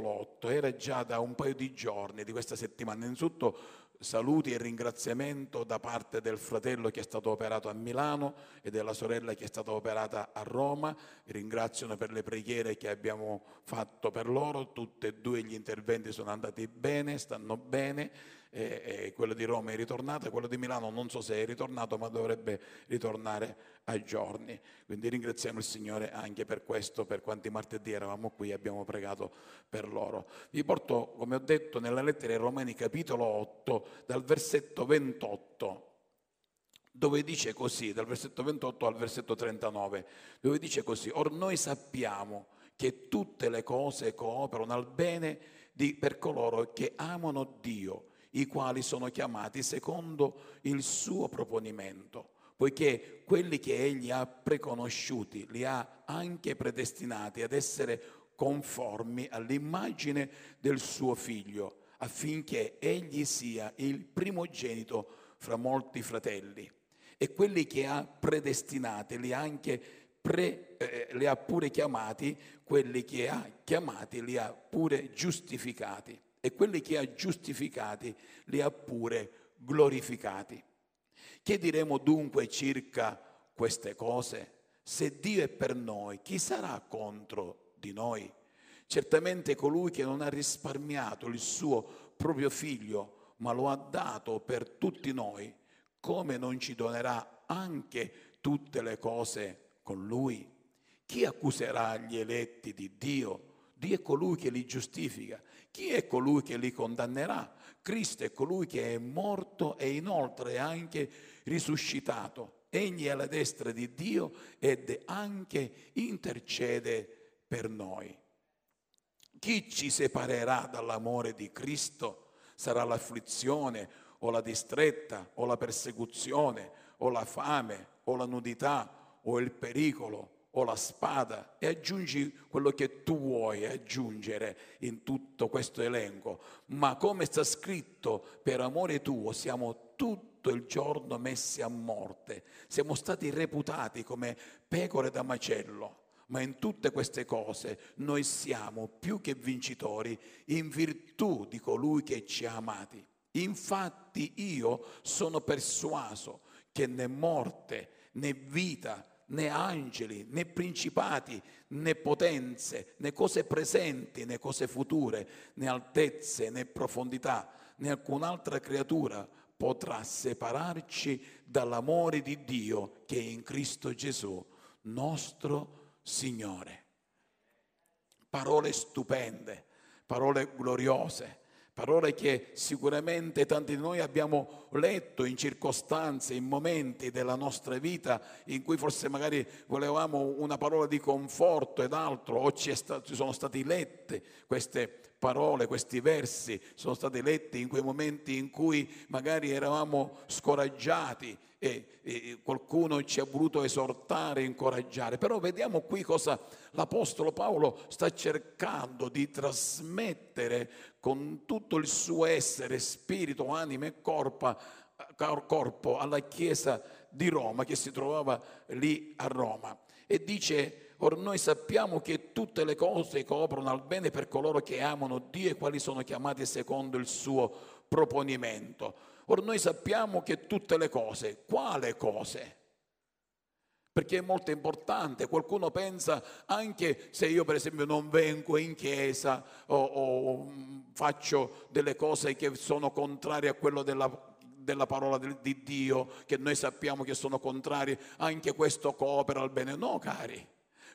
capitolo 8, era già da un paio di giorni di questa settimana. Innanzitutto saluti e ringraziamento da parte del fratello che è stato operato a Milano e della sorella che è stata operata a Roma. Ringraziano per le preghiere che abbiamo fatto per loro. Tutti e due gli interventi sono andati bene, stanno bene e, e quello di Roma è ritornato, quello di Milano non so se è ritornato, ma dovrebbe ritornare a giorni. Quindi ringraziamo il Signore anche per questo, per quanti martedì eravamo qui e abbiamo pregato per loro. Vi porto, come ho detto, nella lettera ai Romani capitolo 8, dal versetto 28 dove dice così, dal versetto 28 al versetto 39, dove dice così, or noi sappiamo che tutte le cose cooperano al bene di, per coloro che amano Dio i quali sono chiamati secondo il suo proponimento, poiché quelli che egli ha preconosciuti li ha anche predestinati ad essere conformi all'immagine del suo figlio, affinché egli sia il primogenito fra molti fratelli. E quelli che ha predestinati li ha anche pre, eh, li ha pure chiamati, quelli che ha chiamati li ha pure giustificati e quelli che ha giustificati li ha pure glorificati. Che diremo dunque circa queste cose? Se Dio è per noi, chi sarà contro di noi? Certamente colui che non ha risparmiato il suo proprio figlio, ma lo ha dato per tutti noi, come non ci donerà anche tutte le cose con lui? Chi accuserà gli eletti di Dio? Dio è colui che li giustifica. Chi è colui che li condannerà? Cristo è colui che è morto e inoltre anche risuscitato. Egli è alla destra di Dio ed anche intercede per noi. Chi ci separerà dall'amore di Cristo? Sarà l'afflizione o la distretta o la persecuzione o la fame o la nudità o il pericolo o la spada e aggiungi quello che tu vuoi aggiungere in tutto questo elenco. Ma come sta scritto, per amore tuo siamo tutto il giorno messi a morte, siamo stati reputati come pecore da macello. Ma in tutte queste cose noi siamo più che vincitori in virtù di colui che ci ha amati. Infatti io sono persuaso che né morte né vita né angeli, né principati, né potenze, né cose presenti, né cose future, né altezze, né profondità, né alcun'altra creatura potrà separarci dall'amore di Dio che è in Cristo Gesù, nostro Signore. Parole stupende, parole gloriose parole che sicuramente tanti di noi abbiamo letto in circostanze, in momenti della nostra vita in cui forse magari volevamo una parola di conforto ed altro, o ci, sta, ci sono state lette queste parole, questi versi, sono stati letti in quei momenti in cui magari eravamo scoraggiati e, e qualcuno ci ha voluto esortare, incoraggiare, però vediamo qui cosa l'Apostolo Paolo sta cercando di trasmettere con tutto il suo essere, spirito, anima e corpo, corpo alla Chiesa di Roma che si trovava lì a Roma. E dice, or noi sappiamo che tutte le cose coprono al bene per coloro che amano Dio e quali sono chiamati secondo il suo proponimento. Or noi sappiamo che tutte le cose, quale cose? perché è molto importante. Qualcuno pensa anche se io per esempio non vengo in chiesa o, o faccio delle cose che sono contrarie a quello della, della parola di Dio, che noi sappiamo che sono contrarie, anche questo coopera al bene. No, cari,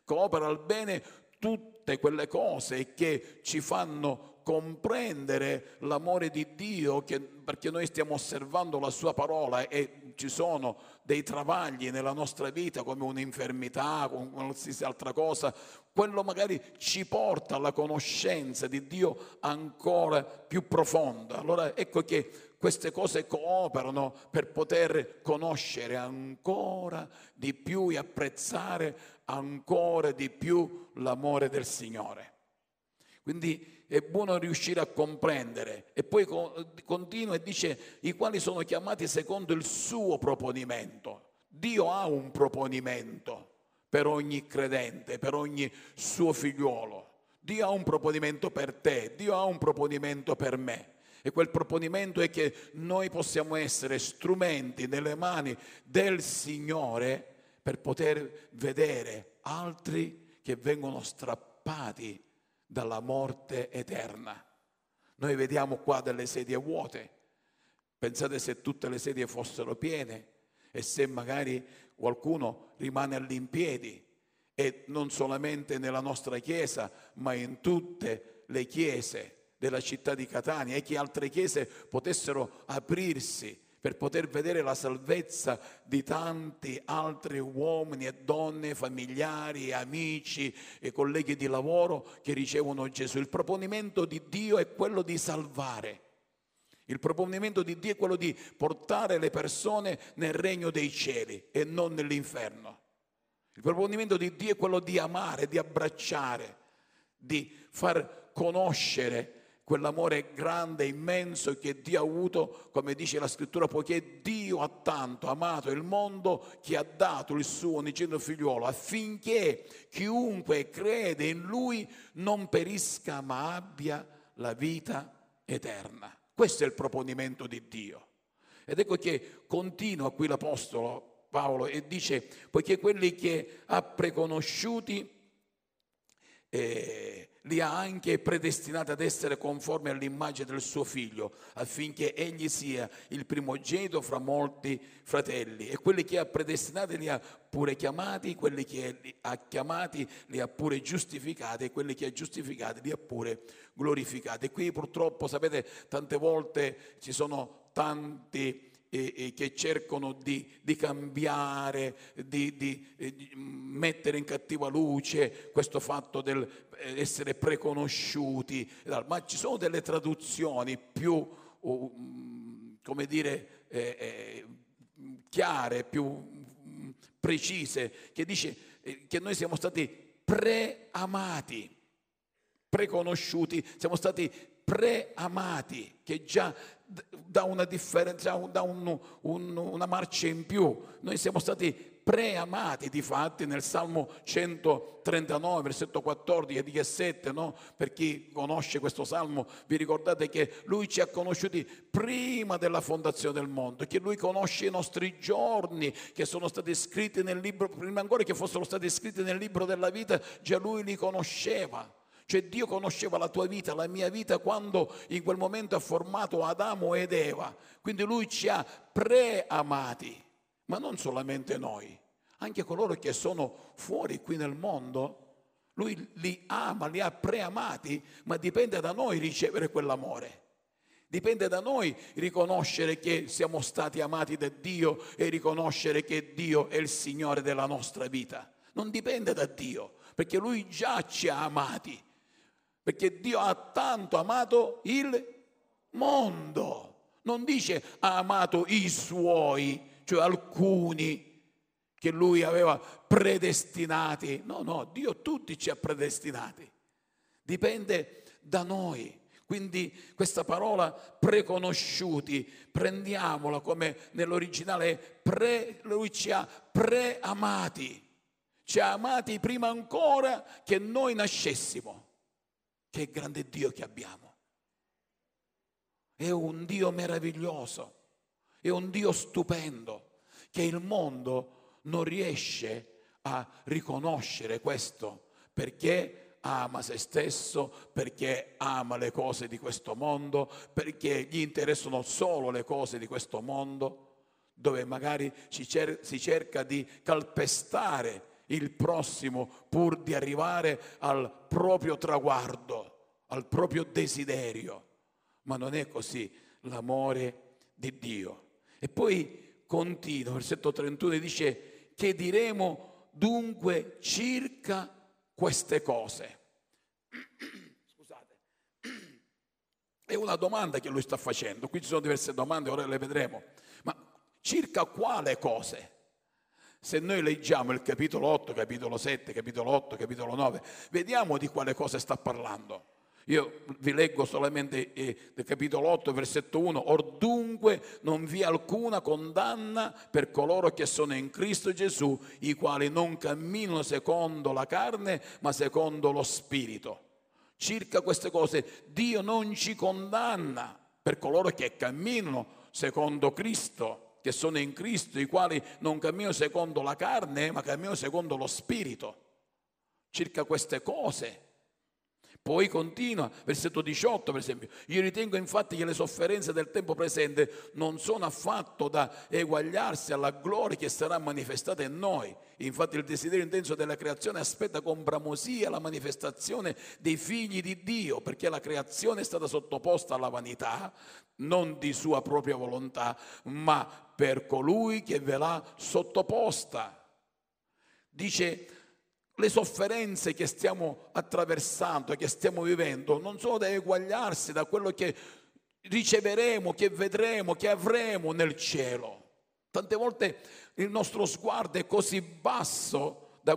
coopera al bene tutte quelle cose che ci fanno comprendere l'amore di Dio che, perché noi stiamo osservando la sua parola e ci sono dei travagli nella nostra vita come un'infermità, come qualsiasi altra cosa, quello magari ci porta alla conoscenza di Dio ancora più profonda. Allora ecco che queste cose cooperano per poter conoscere ancora di più e apprezzare ancora di più l'amore del Signore. Quindi è buono riuscire a comprendere. E poi continua e dice i quali sono chiamati secondo il suo proponimento. Dio ha un proponimento per ogni credente, per ogni suo figliuolo. Dio ha un proponimento per te, Dio ha un proponimento per me. E quel proponimento è che noi possiamo essere strumenti nelle mani del Signore per poter vedere altri che vengono strappati dalla morte eterna. Noi vediamo qua delle sedie vuote. Pensate se tutte le sedie fossero piene e se magari qualcuno rimane all'impiedi e non solamente nella nostra chiesa, ma in tutte le chiese della città di Catania e che altre chiese potessero aprirsi per poter vedere la salvezza di tanti altri uomini e donne, familiari, amici e colleghi di lavoro che ricevono Gesù. Il proponimento di Dio è quello di salvare. Il proponimento di Dio è quello di portare le persone nel regno dei cieli e non nell'inferno. Il proponimento di Dio è quello di amare, di abbracciare, di far conoscere quell'amore grande, immenso che Dio ha avuto, come dice la scrittura, poiché Dio ha tanto amato il mondo che ha dato il suo unigenito figliuolo affinché chiunque crede in lui non perisca ma abbia la vita eterna. Questo è il proponimento di Dio. Ed ecco che continua qui l'Apostolo Paolo e dice, poiché quelli che ha preconosciuti, eh, li ha anche predestinati ad essere conformi all'immagine del suo figlio, affinché egli sia il primogenito fra molti fratelli. E quelli che ha predestinati li ha pure chiamati, quelli che ha chiamati li ha pure giustificati, e quelli che ha giustificati li ha pure glorificati. E qui purtroppo, sapete, tante volte ci sono tanti e, che cercano di, di cambiare, di, di, eh, di, mettere in cattiva luce questo fatto di eh, essere preconosciuti, ma ci sono delle traduzioni più, come dire, eh, eh, chiare, più mm, precise, che dice che noi siamo stati preamati, preconosciuti, siamo stati preamati, che già dà una differenza, dà un, un, una marcia in più. Noi siamo stati preamati, di fatti, nel Salmo 139, versetto 14 e 17, no? per chi conosce questo Salmo, vi ricordate che Lui ci ha conosciuti prima della fondazione del mondo, che Lui conosce i nostri giorni, che sono stati scritti nel libro, prima ancora che fossero stati scritti nel libro della vita, già Lui li conosceva. Cioè Dio conosceva la tua vita, la mia vita quando in quel momento ha formato Adamo ed Eva. Quindi lui ci ha preamati, ma non solamente noi, anche coloro che sono fuori qui nel mondo. Lui li ama, li ha preamati, ma dipende da noi ricevere quell'amore. Dipende da noi riconoscere che siamo stati amati da Dio e riconoscere che Dio è il Signore della nostra vita. Non dipende da Dio, perché Lui già ci ha amati perché Dio ha tanto amato il mondo. Non dice ha amato i suoi, cioè alcuni che lui aveva predestinati. No, no, Dio tutti ci ha predestinati. Dipende da noi. Quindi questa parola preconosciuti, prendiamola come nell'originale, pre, lui ci ha preamati, ci ha amati prima ancora che noi nascessimo. Che grande Dio che abbiamo. È un Dio meraviglioso, è un Dio stupendo, che il mondo non riesce a riconoscere questo perché ama se stesso, perché ama le cose di questo mondo, perché gli interessano solo le cose di questo mondo, dove magari si, cerca di calpestare il prossimo pur di arrivare al proprio traguardo, al proprio desiderio. Ma non è così l'amore di Dio. E poi continua, versetto 31 dice che diremo dunque circa queste cose. Scusate, è una domanda che lui sta facendo, qui ci sono diverse domande, ora le vedremo, ma circa quale cose? Se noi leggiamo il capitolo 8, capitolo 7, capitolo 8, capitolo 9, vediamo di quale cosa sta parlando. Io vi leggo solamente eh, capitolo 8, versetto 1. Or dunque non vi è alcuna condanna per coloro che sono in Cristo Gesù, i quali non camminano secondo la carne, ma secondo lo Spirito. circa queste cose. Dio non ci condanna per coloro che camminano secondo Cristo, che sono in Cristo, i quali non camminano secondo la carne, ma camminano secondo lo Spirito. Circa queste cose poi continua, versetto 18 per esempio, io ritengo infatti che le sofferenze del tempo presente non sono affatto da eguagliarsi alla gloria che sarà manifestata in noi. Infatti il desiderio intenso della creazione aspetta con bramosia la manifestazione dei figli di Dio, perché la creazione è stata sottoposta alla vanità, non di sua propria volontà, ma per colui che ve l'ha sottoposta. Dice le sofferenze che stiamo attraversando che stiamo vivendo non sono da eguagliarsi da quello che riceveremo, che vedremo, che avremo nel cielo. Tante volte il nostro sguardo è così basso da,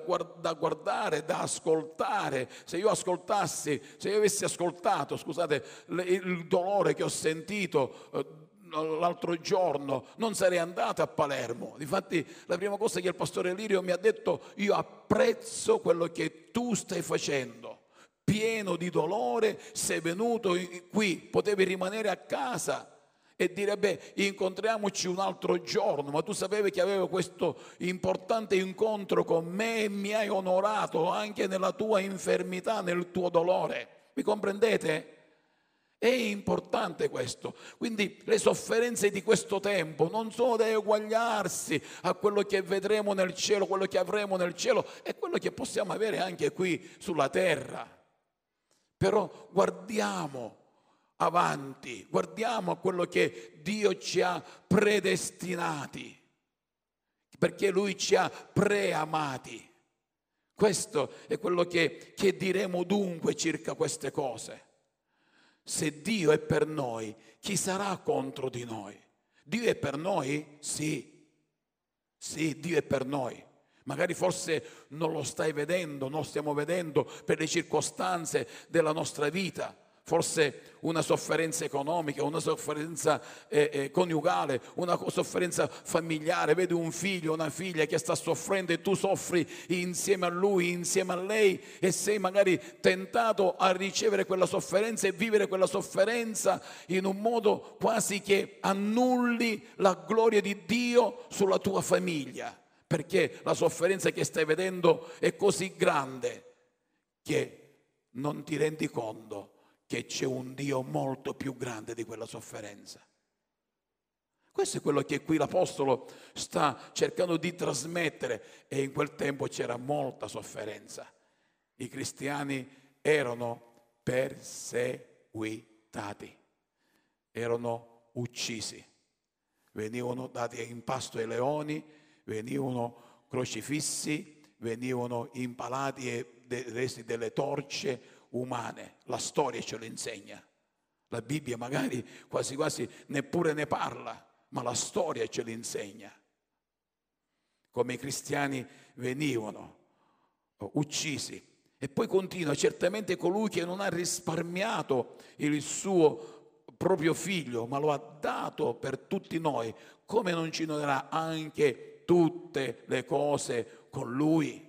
guardare, da ascoltare. Se io ascoltassi, se io avessi ascoltato, scusate, il dolore che ho sentito eh, l'altro giorno, non sarei andato a Palermo. Difatti la prima cosa che il pastore Lirio mi ha detto, io apprezzo quello che tu stai facendo. Pieno di dolore, sei venuto qui, potevi rimanere a casa e dire beh incontriamoci un altro giorno, ma tu sapevi che avevo questo importante incontro con me e mi hai onorato anche nella tua infermità, nel tuo dolore. Mi comprendete? È importante questo. Quindi le sofferenze di questo tempo non sono da eguagliarsi a quello che vedremo nel cielo, quello che avremo nel cielo e quello che possiamo avere anche qui sulla terra. Però guardiamo avanti, guardiamo a quello che Dio ci ha predestinati, perché Lui ci ha preamati. Questo è quello che, che diremo dunque circa queste cose. Se Dio è per noi, chi sarà contro di noi? Dio è per noi? Sì. Sì, Dio è per noi. Magari forse non lo stai vedendo, non stiamo vedendo per le circostanze della nostra vita forse una sofferenza economica, una sofferenza eh, eh, coniugale, una sofferenza familiare, vedi un figlio, una figlia che sta soffrendo e tu soffri insieme a lui, insieme a lei e sei magari tentato a ricevere quella sofferenza e vivere quella sofferenza in un modo quasi che annulli la gloria di Dio sulla tua famiglia, perché la sofferenza che stai vedendo è così grande che non ti rendi conto che c'è un Dio molto più grande di quella sofferenza. Questo è quello che qui l'Apostolo sta cercando di trasmettere e in quel tempo c'era molta sofferenza. I cristiani erano perseguitati, erano uccisi, venivano dati in pasto ai leoni, venivano crocifissi, venivano impalati e resi delle torce umane, la storia ce lo insegna. La Bibbia magari quasi quasi neppure ne parla, ma la storia ce lo insegna. Come i cristiani venivano uccisi. E poi continua, certamente colui che non ha risparmiato il suo proprio figlio, ma lo ha dato per tutti noi, come non ci donerà anche tutte le cose con lui?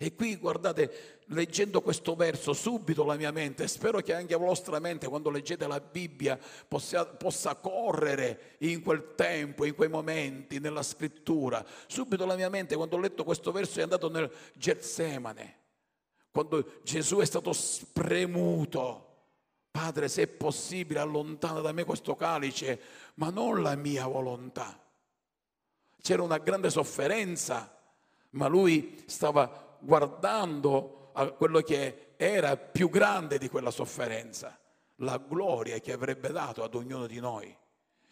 E qui guardate, leggendo questo verso subito la mia mente, spero che anche la vostra mente quando leggete la Bibbia possa, possa, correre in quel tempo, in quei momenti, nella scrittura. Subito la mia mente quando ho letto questo verso è andato nel Getsemane, quando Gesù è stato spremuto. Padre, se è possibile, allontana da me questo calice, ma non la mia volontà. C'era una grande sofferenza, ma lui stava guardando a quello che era più grande di quella sofferenza, la gloria che avrebbe dato ad ognuno di noi.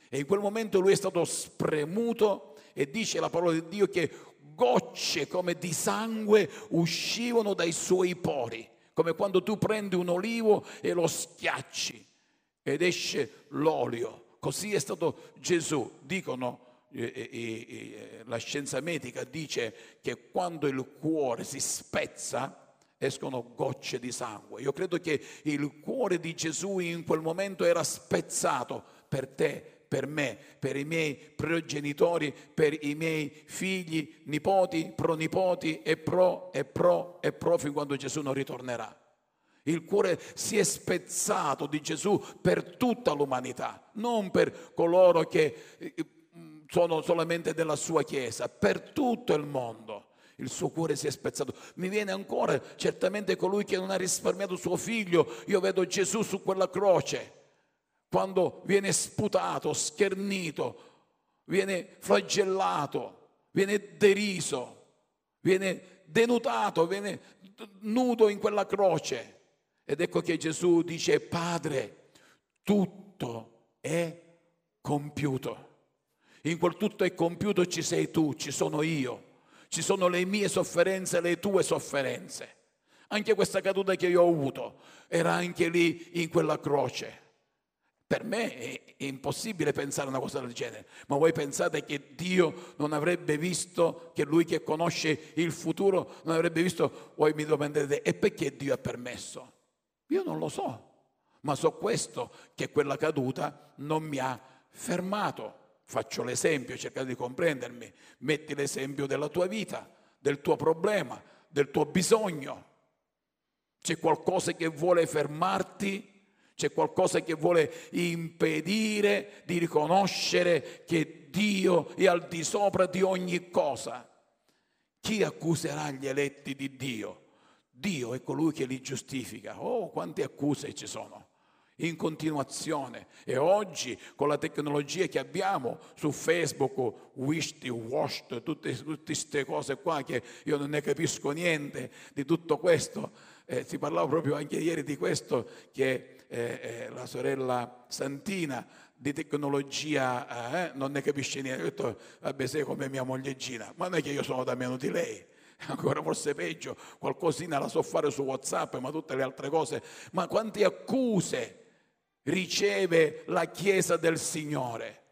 E in quel momento lui è stato spremuto e dice la parola di Dio che gocce come di sangue uscivano dai suoi pori, come quando tu prendi un olivo e lo schiacci ed esce l'olio. Così è stato Gesù, dicono la scienza medica dice che quando il cuore si spezza, escono gocce di sangue. Io credo che il cuore di Gesù in quel momento era spezzato per te, per me, per i miei progenitori, per i miei figli, nipoti, pronipoti e pro e pro e pro fin quando Gesù non ritornerà. Il cuore si è spezzato di Gesù per tutta l'umanità, non per coloro che eh, sono solamente della sua Chiesa, per tutto il mondo. Il suo cuore si è spezzato. Mi viene ancora certamente colui che non ha risparmiato suo figlio. Io vedo Gesù su quella croce, quando viene sputato, schernito, viene flagellato, viene deriso, viene denudato, viene nudo in quella croce ed ecco che Gesù dice, Padre, tutto è compiuto. In quel tutto è compiuto ci sei tu, ci sono io, ci sono le mie sofferenze, le tue sofferenze. Anche questa caduta che io ho avuto era anche lì in quella croce. Per me è impossibile pensare una cosa del genere, ma voi pensate che Dio non avrebbe visto, che Lui che conosce il futuro non avrebbe visto, voi mi domanderete, e perché Dio ha permesso? Io non lo so, ma so questo, che quella caduta non mi ha fermato. Faccio l'esempio, cercate di comprendermi. Metti l'esempio della tua vita, del tuo problema, del tuo bisogno. C'è qualcosa che vuole fermarti, c'è qualcosa che vuole impedire di riconoscere che Dio è al di sopra di ogni cosa. Chi accuserà gli eletti di Dio? Dio è colui che li giustifica. Oh, quante accuse ci sono in continuazione. E oggi con la tecnologia che abbiamo su Facebook, Wished, Washed, tutte, queste cose qua che io non ne capisco niente di tutto questo, eh, si parlava proprio anche ieri di questo che eh, eh, la sorella Santina di tecnologia eh, non ne capisce niente, ho detto vabbè sei come mia mogliegina, ma non è che io sono da meno di lei, ancora forse peggio, qualcosina la so fare su WhatsApp, ma tutte le altre cose. Ma quante accuse riceve la Chiesa del Signore?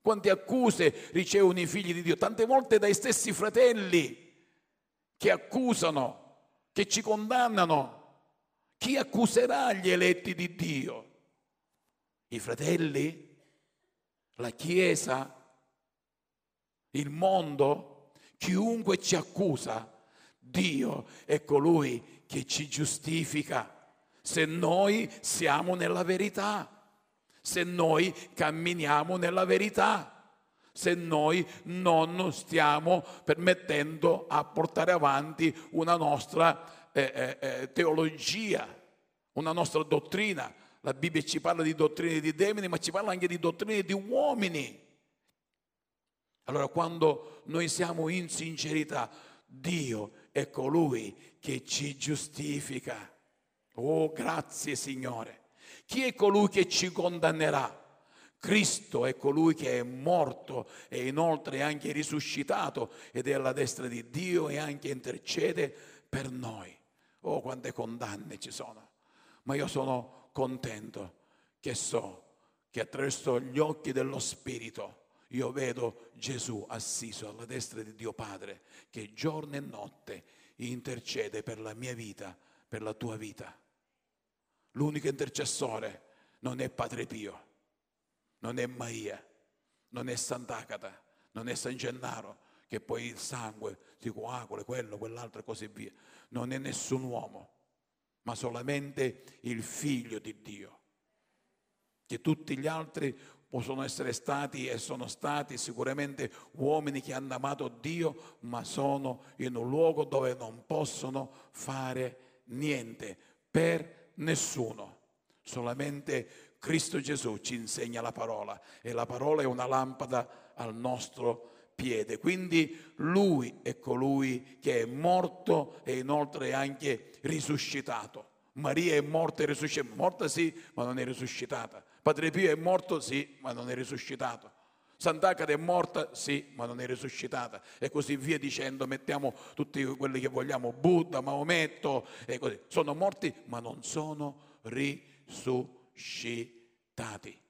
Quante accuse ricevono i figli di Dio? Tante volte dai stessi fratelli che accusano, che ci condannano. Chi accuserà gli eletti di Dio? I fratelli? La Chiesa? Il mondo? Chiunque ci accusa, Dio è colui che ci giustifica. Se noi siamo nella verità, se noi camminiamo nella verità, se noi non stiamo permettendo a portare avanti una nostra eh, eh, eh teologia, una nostra dottrina. La Bibbia ci parla di dottrine di demoni, ma ci parla anche di dottrine di uomini. Allora quando noi siamo in sincerità, Dio è colui che ci giustifica. Oh, grazie Signore. Chi è colui che ci condannerà? Cristo è colui che è morto e inoltre è anche risuscitato ed è alla destra di Dio e anche intercede per noi. Oh, quante condanne ci sono. Ma io sono contento che so che attraverso gli occhi dello Spirito io vedo Gesù assiso alla destra di Dio Padre che giorno e notte intercede per la mia vita, per la tua vita. L'unico intercessore non è Padre Pio, non è Maria, non è Sant'Agata, non è San Gennaro, che poi il sangue si coagula, quello, quell'altro e così via. Non è nessun uomo, ma solamente il figlio di Dio. Che tutti gli altri possono essere stati e sono stati sicuramente uomini che hanno amato Dio, ma sono in un luogo dove non possono fare niente per nessuno. Solamente Cristo Gesù ci insegna la parola e la parola è una lampada al nostro piede. Quindi lui è colui che è morto e inoltre anche risuscitato. Maria è morta e risuscitata, morta sì, ma non è risuscitata. Padre Pio è morto, sì, ma non è risuscitato. Sant'Agata è morta, sì, ma non è risuscitata. E così via dicendo, mettiamo tutti quelli che vogliamo, Buddha, Maometto, e così. Sono morti, ma non sono risuscitati.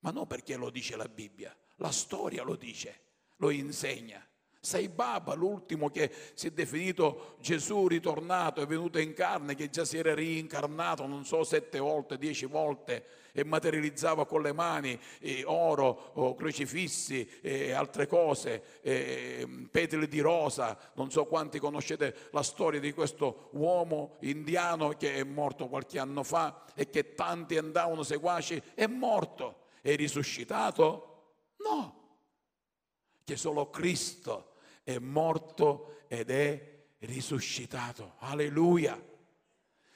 Ma non perché lo dice la Bibbia, la storia lo dice, lo insegna. Sei Baba, l'ultimo che si è definito Gesù ritornato, è venuto in carne, che già si era reincarnato, non so, sette volte, dieci volte, e materializzava con le mani oro, crocifissi e altre cose, eh, petali di rosa. Non so quanti conoscete la storia di questo uomo indiano che è morto qualche anno fa e che tanti andavano seguaci. È morto. È risuscitato? No. Che solo Cristo è morto ed è risuscitato. Alleluia.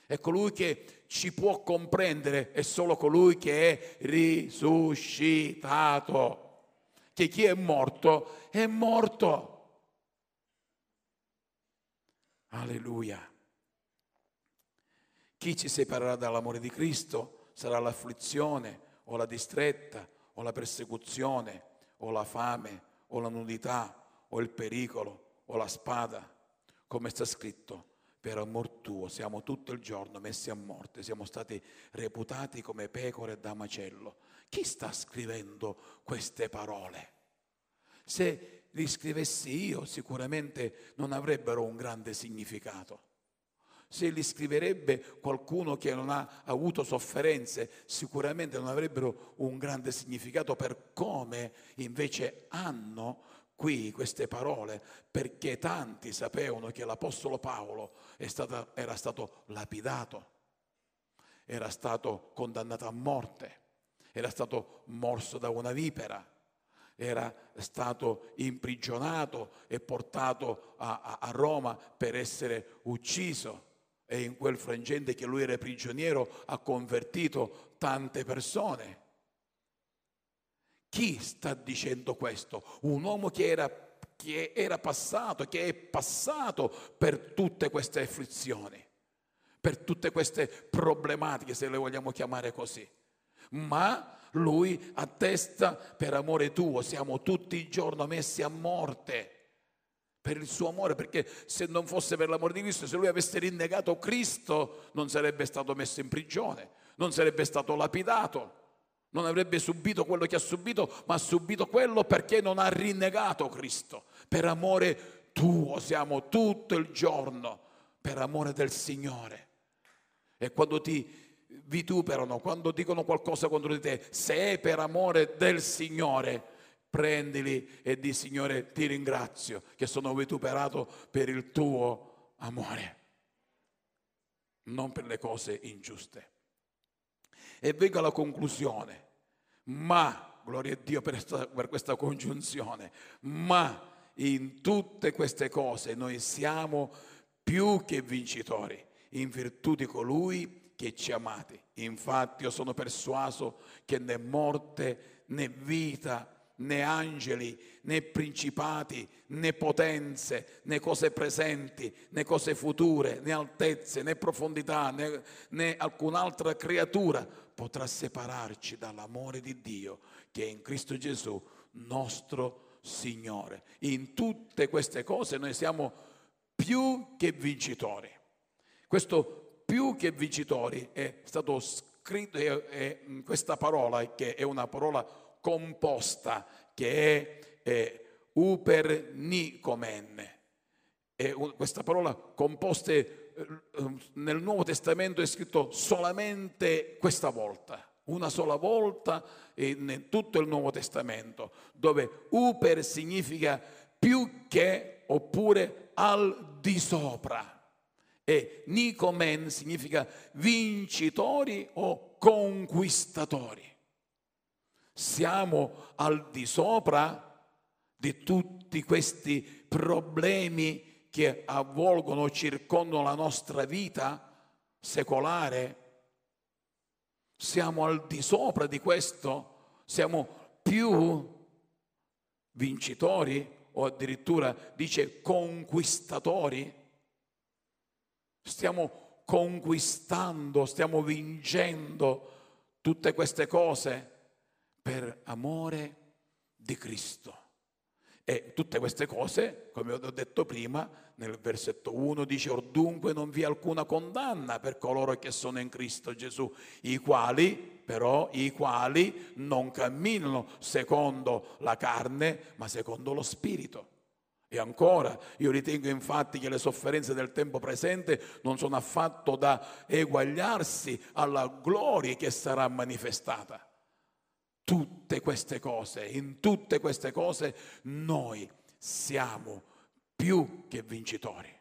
E colui che ci può comprendere è solo colui che è risuscitato. Che chi è morto è morto. Alleluia. Chi ci separerà dall'amore di Cristo sarà l'afflizione o la distretta o la persecuzione o la fame o la nudità o il pericolo o la spada, come sta scritto, per amor tuo siamo tutto il giorno messi a morte, siamo stati reputati come pecore da macello. Chi sta scrivendo queste parole? Se li scrivessi io sicuramente non avrebbero un grande significato. Se li scriverebbe qualcuno che non ha avuto sofferenze, sicuramente non avrebbero un grande significato per come invece hanno qui queste parole perché tanti sapevano che l'Apostolo Paolo stata, era stato lapidato, era stato condannato a morte, era stato morso da una vipera, era stato imprigionato e portato a, a, a Roma per essere ucciso e in quel frangente che lui era prigioniero ha convertito tante persone. Chi sta dicendo questo? Un uomo che era, che era passato, che è passato per tutte queste afflizioni, per tutte queste problematiche, se le vogliamo chiamare così. Ma lui attesta per amore tuo, siamo tutti i giorni messi a morte per il suo amore, perché se non fosse per l'amore di Cristo, se lui avesse rinnegato Cristo, non sarebbe stato messo in prigione, non sarebbe stato lapidato non avrebbe subito quello che ha subito, ma ha subito quello perché non ha rinnegato Cristo. Per amore tuo siamo tutto il giorno, per amore del Signore. E quando ti vituperano, quando dicono qualcosa contro di te, se è per amore del Signore, prendili e di Signore ti ringrazio che sono vituperato per il tuo amore, non per le cose ingiuste. E vengo alla conclusione. Ma, gloria a Dio per questa, per questa congiunzione, ma in tutte queste cose noi siamo più che vincitori in virtù di colui che ci amate. Infatti io sono persuaso che né morte né vita né angeli, né principati, né potenze, né cose presenti, né cose future, né altezze, né profondità, né, né alcun'altra creatura potrà separarci dall'amore di Dio che è in Cristo Gesù, nostro Signore. In tutte queste cose noi siamo più che vincitori. Questo più che vincitori è stato scritto, è, è questa parola che è una parola composta che è, è uper nicomen. È questa parola composta eh, nel Nuovo Testamento è scritto solamente questa volta, una sola volta in tutto il Nuovo Testamento, dove uper significa più che oppure al di sopra e nicomen significa vincitori o conquistatori siamo al di sopra di tutti questi problemi che avvolgono, circondano la nostra vita secolare? Siamo al di sopra di questo? Siamo più vincitori o addirittura dice conquistatori? Stiamo conquistando, stiamo vincendo tutte queste cose? Per amore di Cristo. E tutte queste cose, come ho detto prima, nel versetto 1 dice, or dunque non vi è alcuna condanna per coloro che sono in Cristo Gesù, i quali, però, i quali non camminano secondo la carne, ma secondo lo Spirito. E ancora, io ritengo infatti che le sofferenze del tempo presente non sono affatto da eguagliarsi alla gloria che sarà manifestata. Tutte queste cose, in tutte queste cose noi siamo più che vincitori.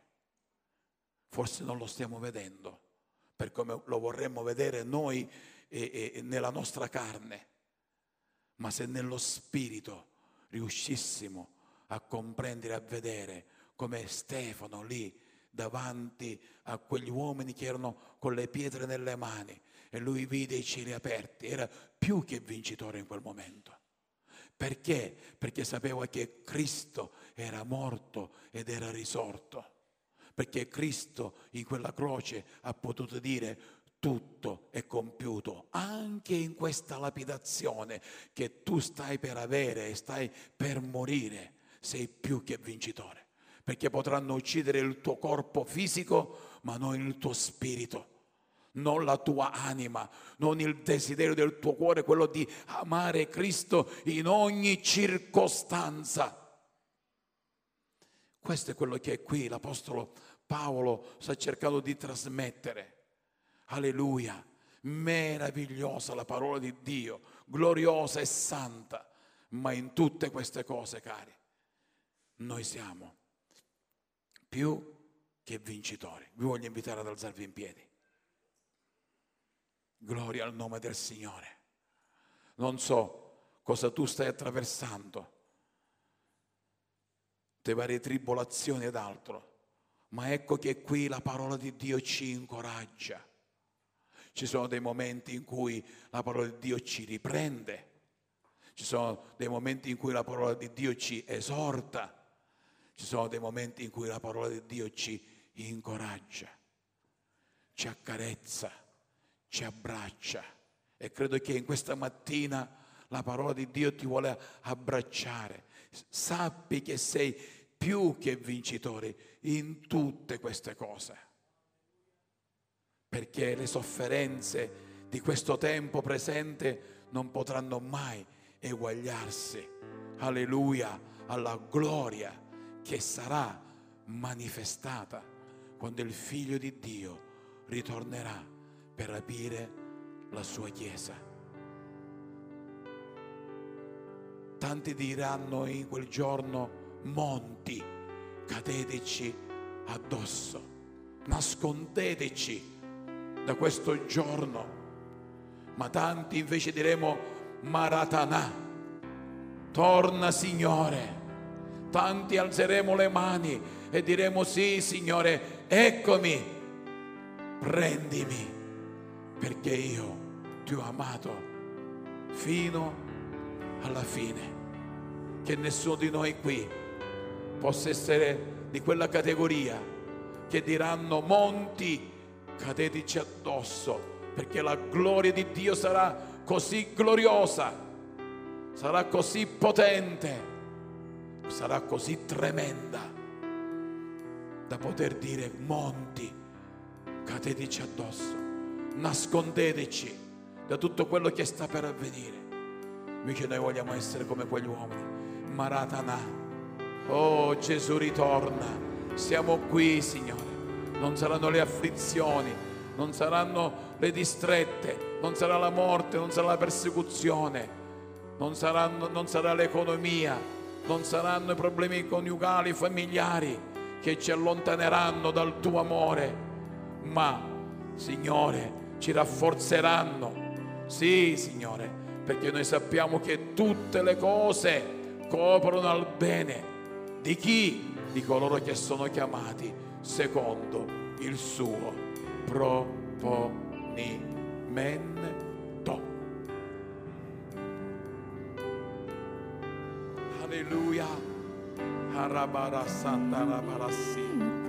Forse non lo stiamo vedendo per come lo vorremmo vedere noi e, e, nella nostra carne, ma se nello spirito riuscissimo a comprendere, a vedere come Stefano lì davanti a quegli uomini che erano con le pietre nelle mani e lui vide i cieli aperti, era più che vincitore in quel momento. Perché? Perché sapeva che Cristo era morto ed era risorto. Perché Cristo in quella croce ha potuto dire tutto è compiuto, anche in questa lapidazione che tu stai per avere e stai per morire, sei più che vincitore. Perché potranno uccidere il tuo corpo fisico, ma non il tuo spirito non la tua anima, non il desiderio del tuo cuore, quello di amare Cristo in ogni circostanza. Questo è quello che qui l'Apostolo Paolo sta cercando di trasmettere. Alleluia, meravigliosa la parola di Dio, gloriosa e santa, ma in tutte queste cose, cari, noi siamo più che vincitori. Vi voglio invitare ad alzarvi in piedi. Gloria al nome del Signore. Non so cosa tu stai attraversando, le varie tribolazioni ed altro, ma ecco che qui la parola di Dio ci incoraggia. Ci sono dei momenti in cui la parola di Dio ci riprende, ci sono dei momenti in cui la parola di Dio ci esorta, ci sono dei momenti in cui la parola di Dio ci incoraggia, ci accarezza ci abbraccia e credo che in questa mattina la parola di Dio ti vuole abbracciare. Sappi che sei più che vincitore in tutte queste cose. Perché le sofferenze di questo tempo presente non potranno mai eguagliarsi, alleluia, alla gloria che sarà manifestata quando il figlio di Dio ritornerà per rapire la sua Chiesa. Tanti diranno in quel giorno, monti, cadeteci addosso, nascondeteci da questo giorno. Ma tanti invece diremo, Maratanà, torna Signore. Tanti alzeremo le mani e diremo, sì Signore, eccomi, prendimi perché io ti ho amato fino alla fine. Che nessuno di noi qui possa essere di quella categoria che diranno monti cadeteci addosso, perché la gloria di Dio sarà così gloriosa, sarà così potente, sarà così tremenda da poter dire monti cadeteci addosso nascondeteci da tutto quello che sta per avvenire. Invece noi vogliamo essere come quegli uomini. Maratana. Oh Gesù ritorna. Siamo qui, Signore. Non saranno le afflizioni, non saranno le distrette, non sarà la morte, non sarà la persecuzione, non, saranno, non sarà l'economia, non saranno i problemi coniugali, familiari che ci allontaneranno dal tuo amore, ma Signore, ci rafforzeranno. Sì, Signore, perché noi sappiamo che tutte le cose coprono al bene di chi? Di coloro che sono chiamati secondo il suo proponimento. Alleluia. Harabara Santa Rabarassi.